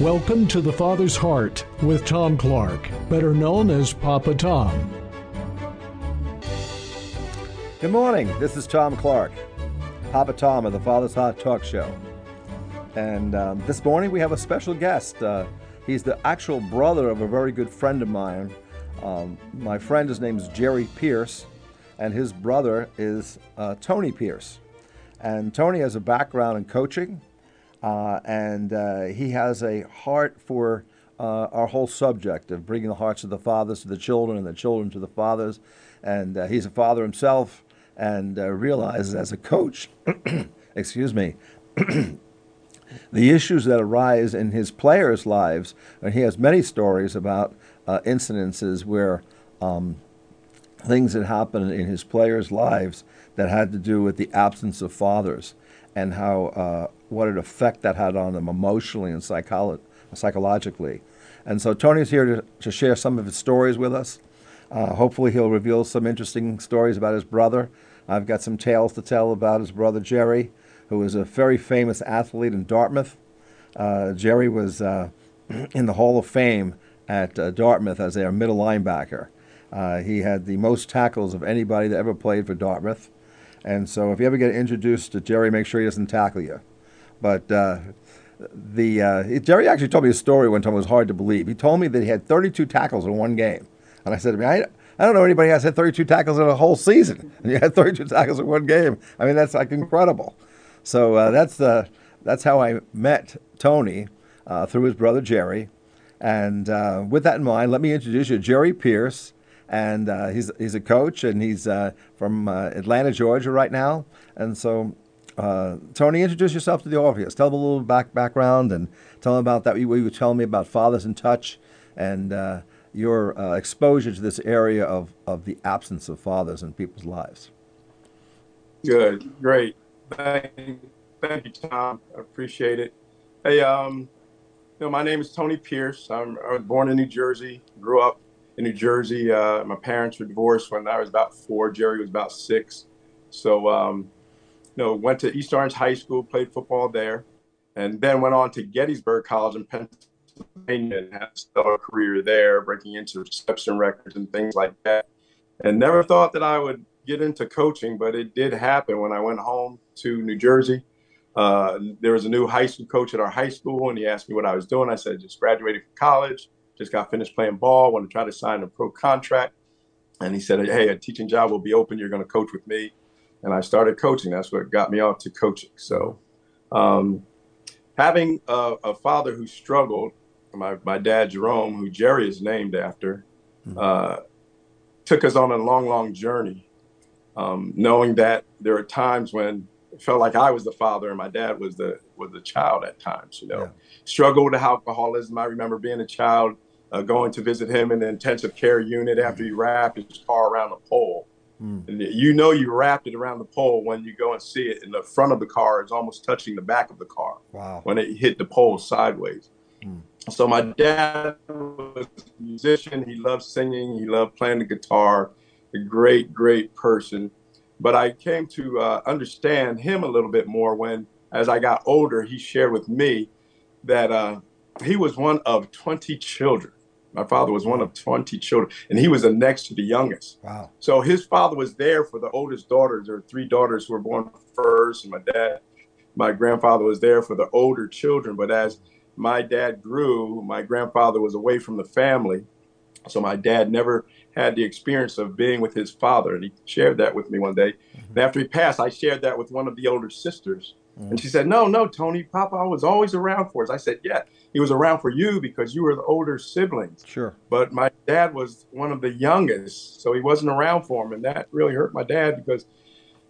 Welcome to The Father's Heart with Tom Clark, better known as Papa Tom. Good morning. This is Tom Clark, Papa Tom of the Father's Heart Talk Show. And um, this morning we have a special guest. Uh, he's the actual brother of a very good friend of mine. Um, my friend, his name is Jerry Pierce, and his brother is uh, Tony Pierce. And Tony has a background in coaching and uh, he has a heart for uh, our whole subject of bringing the hearts of the fathers to the children and the children to the fathers. And uh, he's a father himself and uh, realizes as a coach, excuse me, the issues that arise in his players' lives. And he has many stories about uh, incidences where um, things that happened in his players' lives that had to do with the absence of fathers and how uh, what an effect that had on them emotionally and psycholo- psychologically. And so Tony's here to, to share some of his stories with us. Uh, hopefully, he'll reveal some interesting stories about his brother. I've got some tales to tell about his brother Jerry, who was a very famous athlete in Dartmouth. Uh, Jerry was uh, in the Hall of Fame at uh, Dartmouth as their middle linebacker. Uh, he had the most tackles of anybody that ever played for Dartmouth. And so if you ever get introduced to Jerry, make sure he doesn't tackle you. But uh, the uh, Jerry actually told me a story one time. It was hard to believe. He told me that he had 32 tackles in one game, and I said to me, I, I don't know anybody has had 32 tackles in a whole season, and you had 32 tackles in one game. I mean, that's like incredible. So uh, that's the that's how I met Tony uh, through his brother Jerry. And uh, with that in mind, let me introduce you, to Jerry Pierce and uh, he's he's a coach, and he's uh, from uh, Atlanta, Georgia, right now. And so, uh, Tony, introduce yourself to the audience. Tell them a little back background, and tell them about that. You were telling me about Fathers in Touch, and uh, your uh, exposure to this area of of the absence of fathers in people's lives. Good, great. Thank, thank you, Tom. I appreciate it. Hey, um, you know, my name is Tony Pierce. I'm, I was born in New Jersey, grew up in New Jersey. Uh, my parents were divorced when I was about four. Jerry was about six. So, um, know, went to East Orange High School, played football there, and then went on to Gettysburg College in Pennsylvania and had a stellar career there, breaking into reception records and things like that. And never thought that I would get into coaching, but it did happen when I went home to New Jersey. Uh, there was a new high school coach at our high school, and he asked me what I was doing. I said, just graduated from college just got finished playing ball, want to try to sign a pro contract. And he said, Hey, a teaching job will be open. You're going to coach with me. And I started coaching. That's what got me off to coaching. So, um, having a, a, father who struggled, my, my dad, Jerome, who Jerry is named after, mm-hmm. uh, took us on a long, long journey, um, knowing that there are times when it felt like I was the father and my dad was the was the child at times. You know, yeah. struggled with alcoholism. I remember being a child uh, going to visit him in the intensive care unit after he wrapped his car around a pole. Mm. And you know you wrapped it around the pole when you go and see it, and the front of the car is almost touching the back of the car. Wow! When it hit the pole sideways. Mm. So my dad was a musician. He loved singing. He loved playing the guitar. A great, great person. But I came to uh, understand him a little bit more when, as I got older, he shared with me that uh, he was one of 20 children. My father was one of 20 children, and he was the next to the youngest. Wow. So his father was there for the oldest daughters. There were three daughters who were born first, and my dad, my grandfather was there for the older children. But as my dad grew, my grandfather was away from the family. So my dad never had the experience of being with his father. And he shared that with me one day. Mm-hmm. And after he passed, I shared that with one of the older sisters. Mm-hmm. And she said, No, no, Tony, Papa was always around for us. I said, Yeah, he was around for you because you were the older siblings. Sure. But my dad was one of the youngest, so he wasn't around for him. And that really hurt my dad because,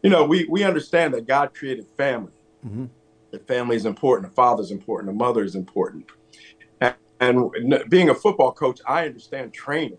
you know, we, we understand that God created family. Mm-hmm. The family is important, the father's important, the mother is important. And, and being a football coach, I understand training.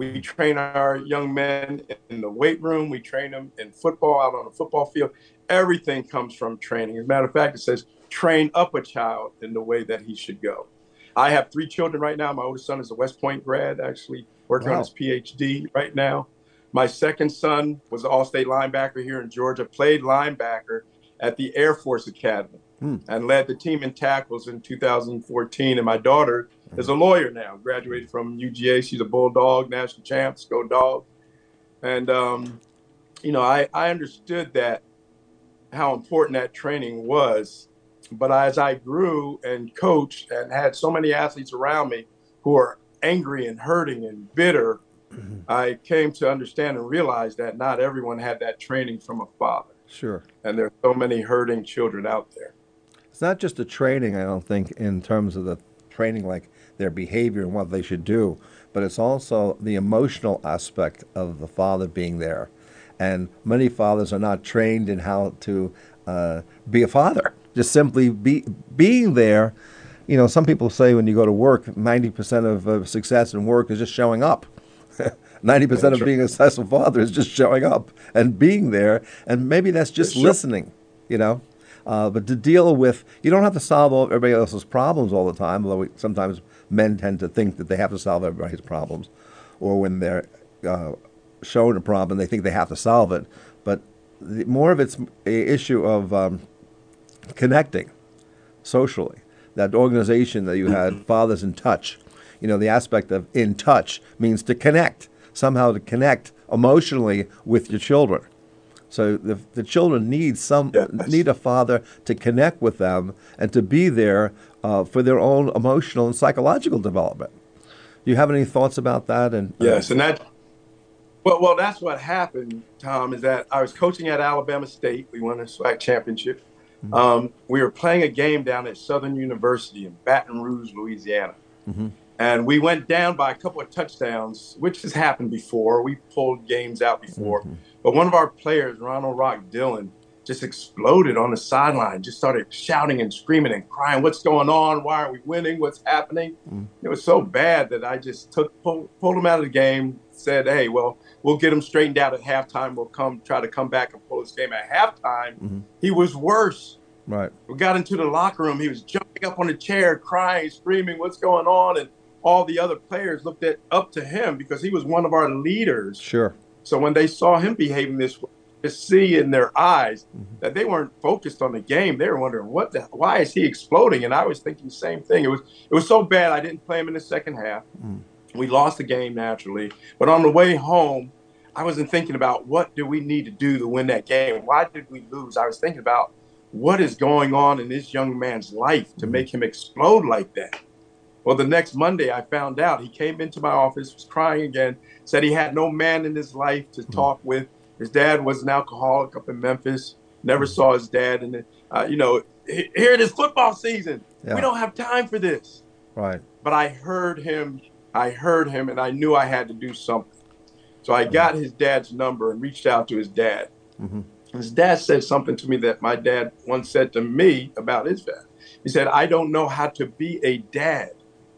We train our young men in the weight room. We train them in football out on the football field. Everything comes from training. As a matter of fact, it says train up a child in the way that he should go. I have three children right now. My oldest son is a West Point grad, actually working wow. on his PhD right now. My second son was an all-state linebacker here in Georgia, played linebacker at the Air Force Academy. Hmm. and led the team in tackles in 2014. And my daughter is a lawyer now, graduated from UGA. She's a Bulldog, national champs, go dog. And, um, you know, I, I understood that how important that training was. But as I grew and coached and had so many athletes around me who are angry and hurting and bitter, I came to understand and realize that not everyone had that training from a father. Sure. And there's so many hurting children out there. It's not just the training, I don't think, in terms of the training, like their behavior and what they should do, but it's also the emotional aspect of the father being there. And many fathers are not trained in how to uh, be a father. Just simply be being there. You know, some people say when you go to work, ninety percent of uh, success in work is just showing up. Ninety percent of being a successful father is just showing up and being there, and maybe that's just listening. You know, uh, but to deal with, you don't have to solve all, everybody else's problems all the time. Although we, sometimes men tend to think that they have to solve everybody's problems, or when they're uh, shown a problem, they think they have to solve it. But the, more of it's a issue of um, connecting socially. That organization that you had, Fathers in Touch, you know, the aspect of in touch means to connect, somehow to connect emotionally with your children. So the, the children need some Yes. need a father to connect with them and to be there uh, for their own emotional and psychological development. Do you have any thoughts about that? And uh, Yes, and that. Well, well, that's what happened, Tom. Is that I was coaching at Alabama State. We won a SWAC championship. Um, we were playing a game down at Southern University in Baton Rouge, Louisiana, and we went down by a couple of touchdowns, which has happened before. We pulled games out before, mm-hmm. but one of our players, Ronald Rock Dillon, just exploded on the sideline. Just started shouting and screaming and crying, "What's going on? Why are we winning? What's happening?" Mm. It was so bad that I just took pulled, pulled him out of the game. Said, "Hey, well, we'll get him straightened out at halftime. We'll come try to come back and pull this game at halftime." Mm-hmm. He was worse. right, We got into the locker room. He was jumping up on the chair, crying, screaming, "What's going on?" And all the other players looked at up to him because he was one of our leaders. sure, So when they saw him behaving this way, to see in their eyes Mm-hmm. that they weren't focused on the game, they were wondering what the why is he exploding? And I was thinking the same thing. It was it was so bad I didn't play him in the second half. Mm. We lost the game naturally, but on the way home, I wasn't thinking about what do we need to do to win that game. Why did we lose? I was thinking about what is going on in this young man's life to make him explode like that. Well, the next Monday, I found out he came into my office, was crying again, said he had no man in his life to talk with. His dad was an alcoholic up in Memphis. Never saw his dad, and uh, you know, here it is football season. Yeah. We don't have time for this. right, But I heard him. I heard him, and I knew I had to do something. So I got his dad's number and reached out to his dad. Mhm. His dad said something to me that my dad once said to me about his dad. He said, I don't know how to be a dad.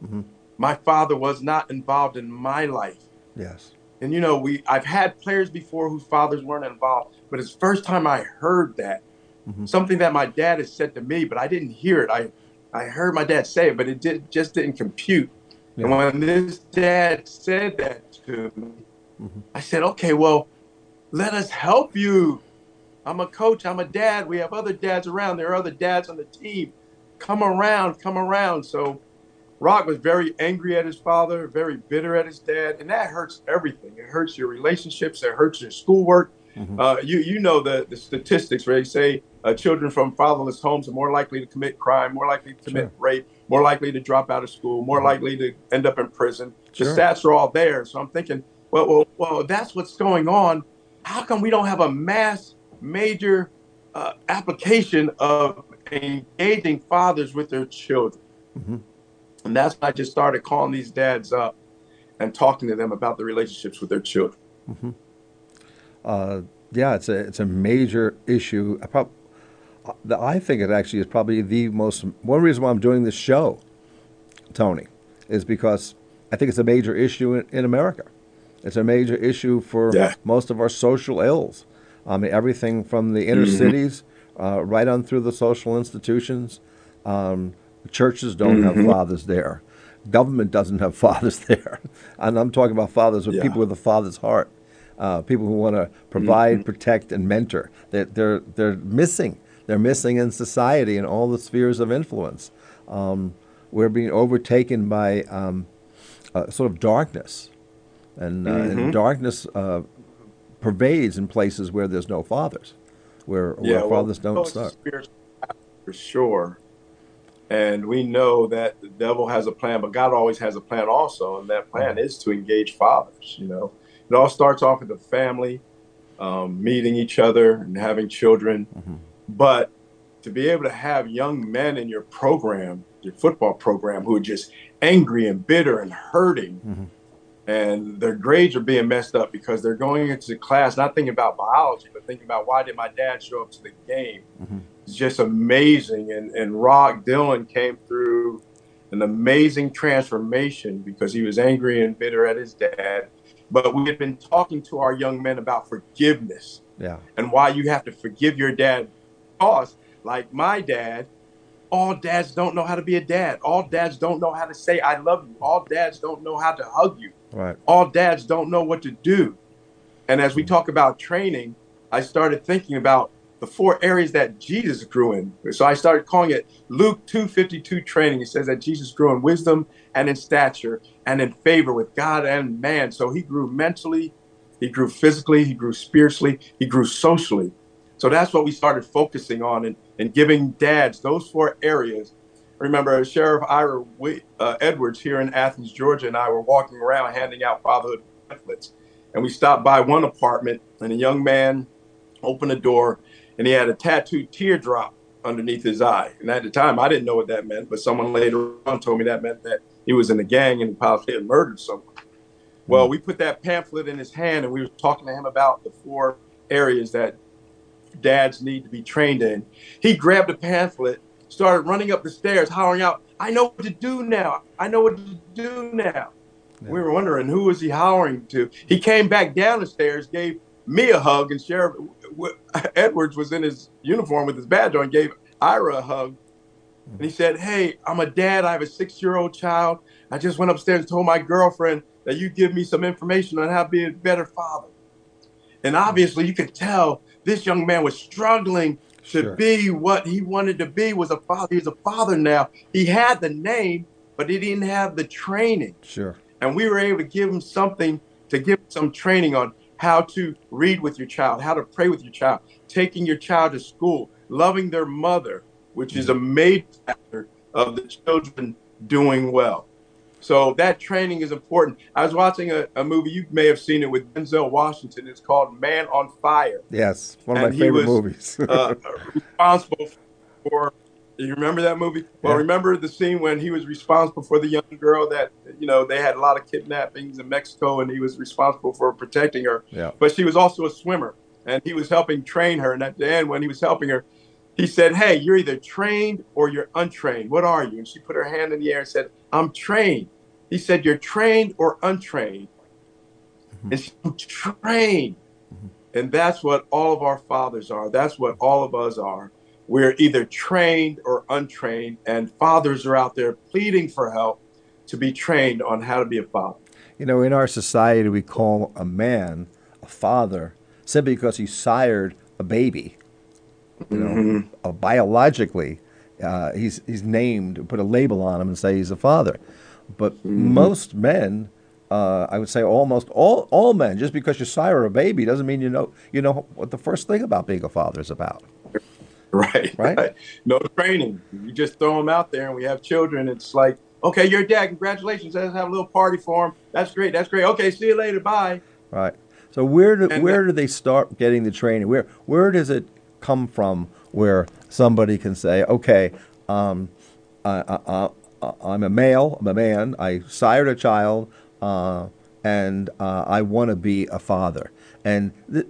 Mhm. My father was not involved in my life. yes, And you know, we I've had players before whose fathers weren't involved, but it's the first time I heard that. Mhm. Something that my dad has said to me, but I didn't hear it. I I heard my dad say it, but it did, just didn't compute. And when this dad said that to me, Mhm. I said, okay, well, let us help you. I'm a coach, I'm a dad. We have other dads around. There are other dads on the team. Come around, come around. So Rock was very angry at his father, very bitter at his dad, and that hurts everything. It hurts your relationships, it hurts your schoolwork. Mhm. Uh, you you know the, the statistics where they say uh, children from fatherless homes are more likely to commit crime, more likely to commit Sure. rape, more likely to drop out of school, more likely to end up in prison. Sure. The stats are all there. So I'm thinking, well, well, well, that's what's going on. How come we don't have a mass major uh, application of engaging fathers with their children? Mhm. And that's when I just started calling these dads up and talking to them about the relationships with their children. Mm-hmm. uh, yeah, it's a it's a major issue. I, prob- I think it actually is probably the most one reason why I'm doing this show, Tony, is because I think it's a major issue in, in America. It's a major issue for Yeah. most of our social ills. I mean, everything from the inner cities uh, right on through the social institutions. Um, churches don't have fathers there. Government doesn't have fathers there. And I'm talking about fathers with Yeah. people with a father's heart, uh, people who want to provide, protect, and mentor. They're, they're, they're missing they're missing in society in all the spheres of influence. Um, we're being overtaken by um, uh, sort of darkness, and, uh, Mm-hmm. and darkness uh, pervades in places where there's no fathers, where, where well, fathers don't start. for sure. And we know that the devil has a plan, but God always has a plan also, and that plan is to engage fathers. You know, it all starts off with the family, um, meeting each other and having children, mm-hmm. but to be able to have young men in your program, your football program, who are just angry and bitter and hurting, mm-hmm. and their grades are being messed up because they're going into class not thinking about biology, but thinking about why did my dad show up to the game? It's just amazing. And and Rock Dylan came through an amazing transformation because he was angry and bitter at his dad. But we had been talking to our young men about forgiveness Yeah, and why you have to forgive your dad. Because, like my dad, all dads don't know how to be a dad. All dads don't know how to say I love you. All dads don't know how to hug you. right. All dads don't know what to do. And as we mm. talk about training, I started thinking about the four areas that Jesus grew in. So I started calling it Luke 252 training. It says that Jesus grew in wisdom and in stature and in favor with God and man. So he grew mentally, he grew physically, he grew spiritually, he grew socially. So that's what we started focusing on and, and giving dads those four areas. Remember Sheriff Ira uh, Edwards here in Athens, Georgia, and I were walking around handing out fatherhood pamphlets. And we stopped by one apartment, and a young man opened the door, and he had a tattooed teardrop underneath his eye. And at the time, I didn't know what that meant, but someone later on told me that meant that he was in a gang and possibly had murdered someone. Well, hmm. we put that pamphlet in his hand, and we were talking to him about the four areas that dads need to be trained in. He grabbed the pamphlet, started running up the stairs, hollering out, I know what to do now. I know what to do now. We were wondering who was he hollering to. He came back down the stairs, gave me a hug, and Sheriff w- Edwards was in his uniform with his badge on, gave Ira a hug. And he mm-hmm. said, Hey, I'm a dad. I have a six year old child. I just went upstairs and told my girlfriend that you give me some information on how to be a better father. And mm-hmm. obviously, you could tell this young man was struggling to Sure. be what he wanted to be was a father. He's a father now. He had the name, but he didn't have the training. Sure. And we were able to give him something to give him some training on how to read with your child, how to pray with your child, taking your child to school, loving their mother, which is a major factor of the children doing well. So that training is important. I was watching a, a movie, you may have seen it with Denzel Washington. It's called Man on Fire. Yes, one of And my favorite was, movies. uh, responsible for. You remember that movie? Well, Yeah. remember the scene when he was responsible for the young girl that you know they had a lot of kidnappings in Mexico, and he was responsible for protecting her. Yeah. But she was also a swimmer, and he was helping train her. And at the end, when he was helping her, he said, "Hey, you're either trained or you're untrained. What are you?" And she put her hand in the air and said, "I'm trained." He said, "You're trained or untrained?" Mm-hmm. And she "I'm trained. Mm-hmm. And that's what all of our fathers are. That's what all of us are. We're either trained or untrained, and fathers are out there pleading for help to be trained on how to be a father. You know, in our society, we call a man a father simply because he sired a baby. You know, uh, biologically, uh, he's he's named, put a label on him, and say he's a father. But most men, uh, I would say almost all all men, just because you sire a baby doesn't mean you know you know what the first thing about being a father is about. Right. Right. No training. You just throw them out there, and we have children. It's like, okay, you're a dad. Congratulations. Let's have a little party for him. That's great. That's great. Okay, see you later. Bye. Right. So where do And where that- do they start getting the training? Where where does it come from? Where somebody can say, okay, um, I, I, I, I'm a male, I'm a man. I sired a child, uh, and uh, I want to be a father. And th-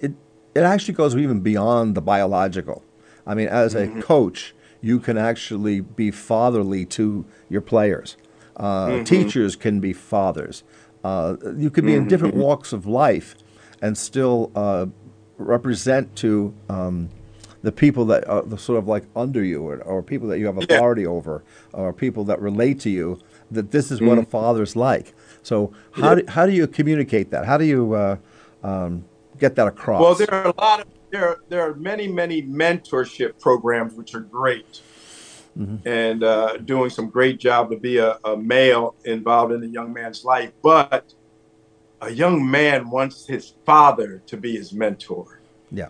it it actually goes even beyond the biological. I mean, as a coach, you can actually be fatherly to your players. Uh, Teachers can be fathers. Uh, you can be in different walks of life and still uh, represent to um, the people that are the sort of like under you or, or people that you have authority over or people that relate to you that this is what a father's like. So how, do, how do you communicate that? How do you uh, um, get that across? Well, there are a lot of there there are many many mentorship programs which are great, mm-hmm. and uh, doing some great job to be a, a male involved in a young man's life. But a young man wants his father to be his mentor. Yeah.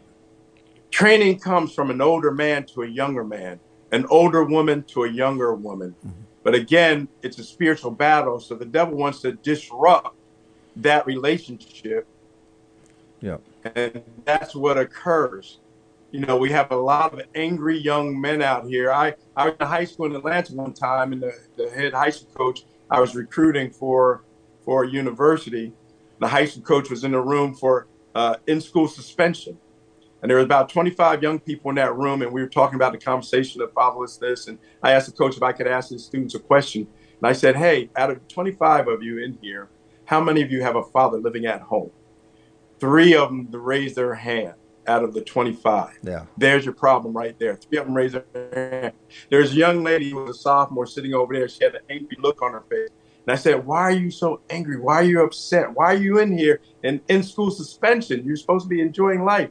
Training comes from an older man to a younger man, an older woman to a younger woman. Mm-hmm. But again, it's a spiritual battle. So the devil wants to disrupt that relationship. Yeah. And that's what occurs. You know, we have a lot of angry young men out here. I, I was in high school in Atlanta one time, and the, the head high school coach I was recruiting for for a university. The high school coach was in the room for uh, in school suspension. And there were about 25 young people in that room, and we were talking about the conversation of fatherlessness. And I asked the coach if I could ask the students a question. And I said, Hey, out of 25 of you in here, how many of you have a father living at home? Three of them raised their hand out of the 25. Yeah. There's your problem right there. Three of them raised their hand. There's a young lady who was a sophomore sitting over there. She had an angry look on her face. And I said, Why are you so angry? Why are you upset? Why are you in here in, in school suspension? You're supposed to be enjoying life.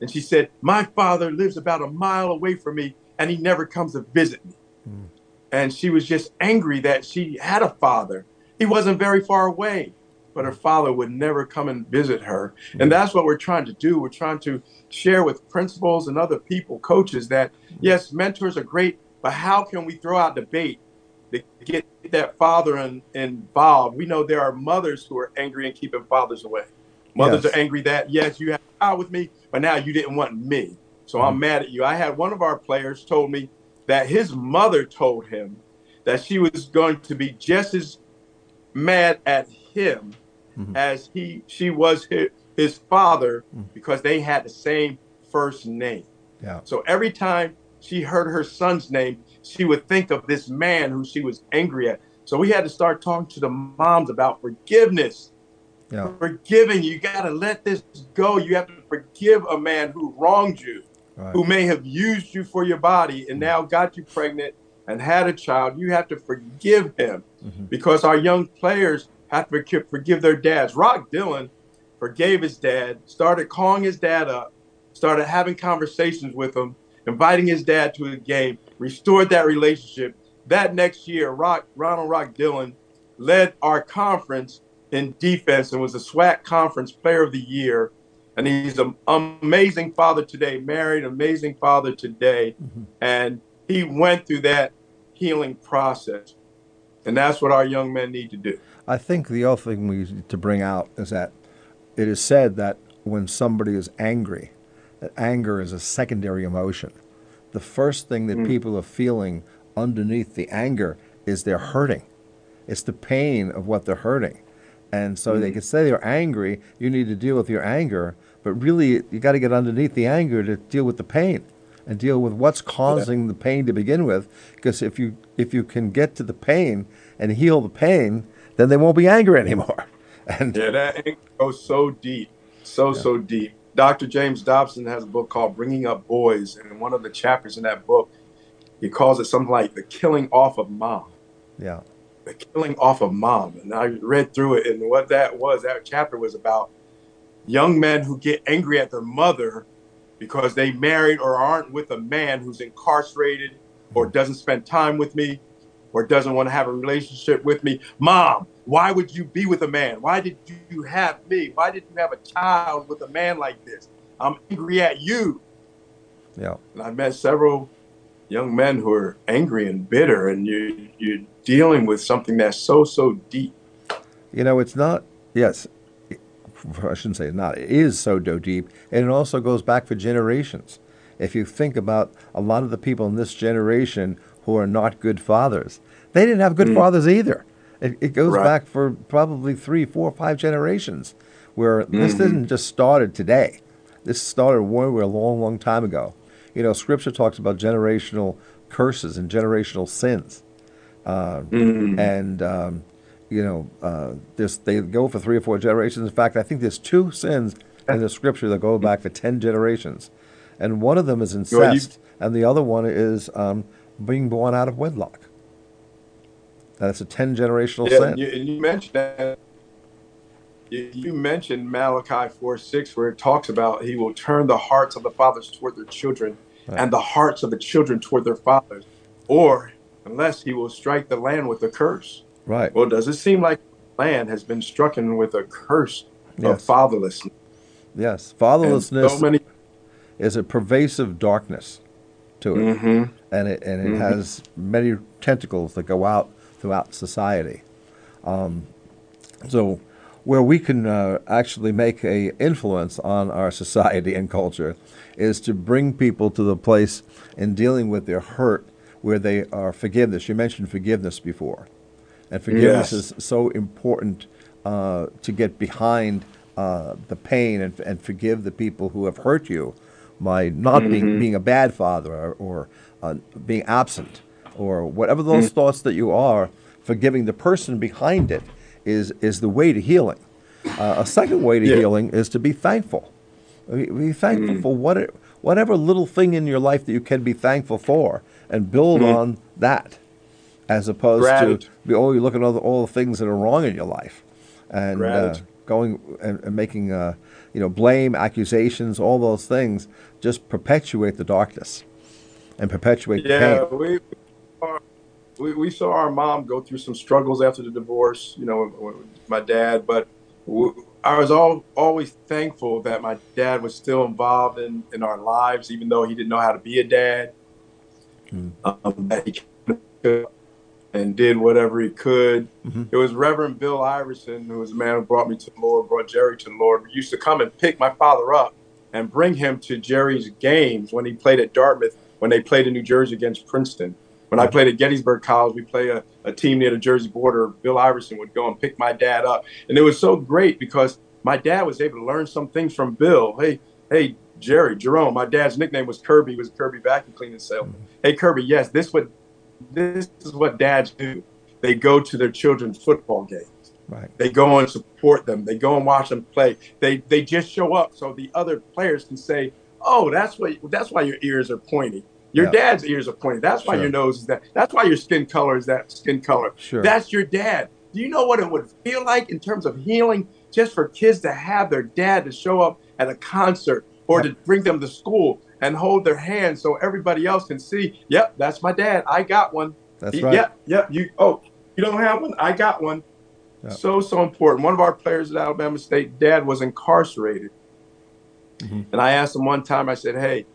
And she said, My father lives about a mile away from me and he never comes to visit me. Mm. And she was just angry that she had a father. He wasn't very far away, but her father would never come and visit her. Mm. And that's what we're trying to do. We're trying to share with principals and other people, coaches, that yes, mentors are great, but how can we throw out debate to get that father in, involved? We know there are mothers who are angry and keeping fathers away. Mothers yes. are angry that, yes, you have power with me, but now you didn't want me. So mm-hmm. I'm mad at you. I had one of our players told me that his mother told him that she was going to be just as mad at him mm-hmm. as he she was his, his father mm-hmm. because they had the same first name. Yeah. So every time she heard her son's name, she would think of this man who she was angry at. So we had to start talking to the moms about forgiveness yeah. forgiving. You got to let this go. You have to forgive a man who wronged you, right. who may have used you for your body and now got you pregnant and had a child. You have to forgive him mm-hmm. because our young players have to forgive their dads. Rock Dylan forgave his dad, started calling his dad up, started having conversations with him, inviting his dad to a game, restored that relationship. That next year, Rock Ronald Rock Dylan led our conference in defense and was a SWAC conference player of the year. And he's an amazing father today, married, amazing father today. Mm-hmm. And he went through that healing process. And that's what our young men need to do. I think the other thing we need to bring out is that it is said that when somebody is angry, that anger is a secondary emotion. The first thing that mm. people are feeling underneath the anger is they're hurting. It's the pain of what they're hurting. And so mm-hmm. they can say they're angry, you need to deal with your anger, but really you got to get underneath the anger to deal with the pain and deal with what's causing yeah. the pain to begin with because if you if you can get to the pain and heal the pain, then they won't be angry anymore. And yeah, that anger goes so deep, so yeah. so deep. Dr. James Dobson has a book called Bringing Up Boys, and one of the chapters in that book, he calls it something like the killing off of mom. Yeah the killing off of mom. And I read through it, and what that was, that chapter was about young men who get angry at their mother because they married or aren't with a man who's incarcerated or hmm. doesn't spend time with me or doesn't want to have a relationship with me. Mom, why would you be with a man? Why did you have me? Why did you have a child with a man like this? I'm angry at you. Yeah. And I met several young men who are angry and bitter, and you you dealing with something that's so so deep. You know, it's not. Yes, I shouldn't say it's not. It is so deep, and it also goes back for generations. If you think about a lot of the people in this generation who are not good fathers, they didn't have good mm. fathers either. It, it goes right. back for probably three, four, five generations, where mm-hmm. this didn't just started today. This started way, way a long, long time ago. You know, Scripture talks about generational curses and generational sins. Uh, mm-hmm. And um, you know, uh, this they go for three or four generations. In fact, I think there's two sins in the scripture that go back for ten generations, and one of them is incest, and the other one is um, being born out of wedlock. That's a ten generational yeah, sin. You, and you mentioned that. you mentioned Malachi 4 6, where it talks about he will turn the hearts of the fathers toward their children right. and the hearts of the children toward their fathers, or unless he will strike the land with a curse. Right. Well, does it seem like land has been stricken with a curse yes. of fatherlessness? Yes. Fatherlessness so many... is a pervasive darkness to it. Mm-hmm. And it, and it mm-hmm. has many tentacles that go out throughout society. Um, so, where we can uh, actually make a influence on our society and culture is to bring people to the place in dealing with their hurt where they are forgiveness. You mentioned forgiveness before, and forgiveness yes. is so important uh, to get behind uh, the pain and, and forgive the people who have hurt you by not mm-hmm. being being a bad father or, or uh, being absent or whatever those mm-hmm. thoughts that you are. Forgiving the person behind it is is the way to healing. Uh, a second way to yeah. healing is to be thankful. Be thankful mm. for what whatever little thing in your life that you can be thankful for, and build mm. on that, as opposed Gratitude. to oh, you look at all the, all the things that are wrong in your life, and uh, going and, and making uh, you know blame, accusations, all those things just perpetuate the darkness, and perpetuate yeah, the pain. We, we, we saw our mom go through some struggles after the divorce, you know, my dad, but I was all, always thankful that my dad was still involved in, in our lives, even though he didn't know how to be a dad. Mm. Um, that he and did whatever he could. Mm-hmm. It was Reverend Bill Iverson, who was the man who brought me to the Lord, brought Jerry to the Lord, We used to come and pick my father up and bring him to Jerry's games when he played at Dartmouth, when they played in New Jersey against Princeton. When I played at Gettysburg College, we play a, a team near the Jersey border. Bill Iverson would go and pick my dad up. And it was so great because my dad was able to learn some things from Bill. Hey, hey, Jerry, Jerome, my dad's nickname was Kirby, he was Kirby vacuum cleaning salesman. Mm-hmm. Hey, Kirby, yes, this what this is what dads do. They go to their children's football games. Right. They go and support them. They go and watch them play. They they just show up so the other players can say, "Oh, that's what that's why your ears are pointy. Your dad's ears are pointy. That's why sure. your nose is that. That's why your skin color is that skin color. Sure. That's your dad. Do you know what it would feel like in terms of healing just for kids to have their dad to show up at a concert or to bring them to school and hold their hand so everybody else can see, yep, that's my dad. I got one. That's he, right. Yep, yep. You oh, you don't have one? I got one. Yep. So so important. One of our players at Alabama State, dad was incarcerated. Mm-hmm. And I asked him one time, I said, Hey,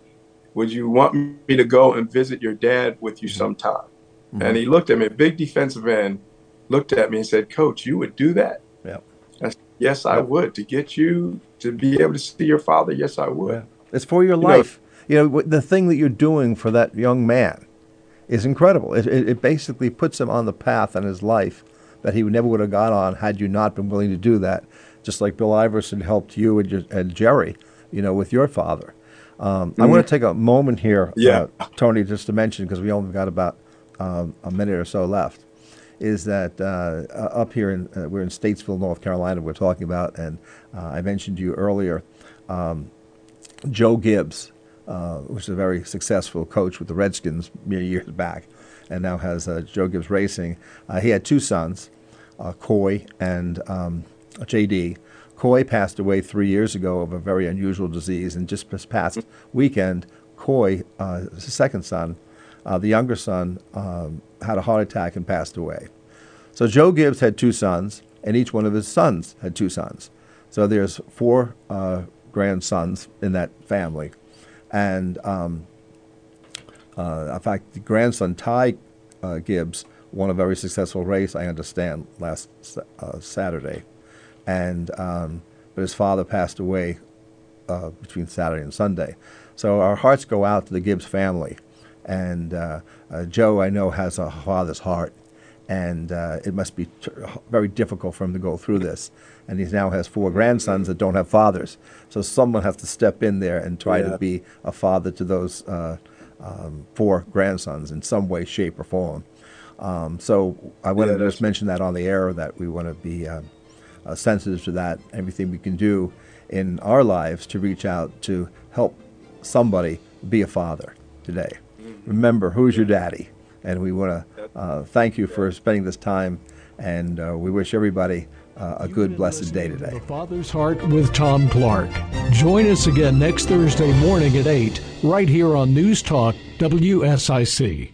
would you want me to go and visit your dad with you mm-hmm. sometime? Mm-hmm. And he looked at me, big defensive end, looked at me and said, Coach, you would do that? Yeah. Said, yes, I would. To get you to be able to see your father, yes, I would. Yeah. It's for your you life. Know, you know, the thing that you're doing for that young man is incredible. It, it, it basically puts him on the path in his life that he never would have got on had you not been willing to do that. Just like Bill Iverson helped you and, and Jerry, you know, with your father. Um, mm-hmm. I want to take a moment here, yeah. uh, Tony, just to mention, because we only got about um, a minute or so left, is that uh, up here, in, uh, we're in Statesville, North Carolina, we're talking about, and uh, I mentioned to you earlier, um, Joe Gibbs, uh, which is a very successful coach with the Redskins many years back, and now has uh, Joe Gibbs Racing. he had two sons, Coy and um, JD. Coy passed away three years ago of a very unusual disease, and just this past weekend, Coy, uh, his second son, uh, the younger son, um, had a heart attack and passed away. So Joe Gibbs had two sons, and each one of his sons had two sons. So there's four uh, grandsons in that family, and um, uh, in fact, the grandson Ty uh, Gibbs won a very successful race. I understand last uh, Saturday and um, but his father passed away uh, between Saturday and Sunday. So our hearts go out to the Gibbs family, and uh, uh, Joe I know has a father's heart, and uh, it must be t- very difficult for him to go through this. And he now has four grandsons that don't have fathers, so someone has to step in there and try yeah. to be a father to those uh, um, four grandsons in some way, shape, or form. Um, so I wanted yeah, to just mention that on the air that we want to be um, uh, sensitive to that. Everything we can do in our lives to reach out to help somebody be a father today. Mm-hmm. Remember, who's your daddy? And we want to uh, thank you for spending this time, and uh, we wish everybody uh, a good, blessed day today. The Father's Heart with Tom Clark. Join us again next Thursday morning at 8, right here on News Talk WSIC.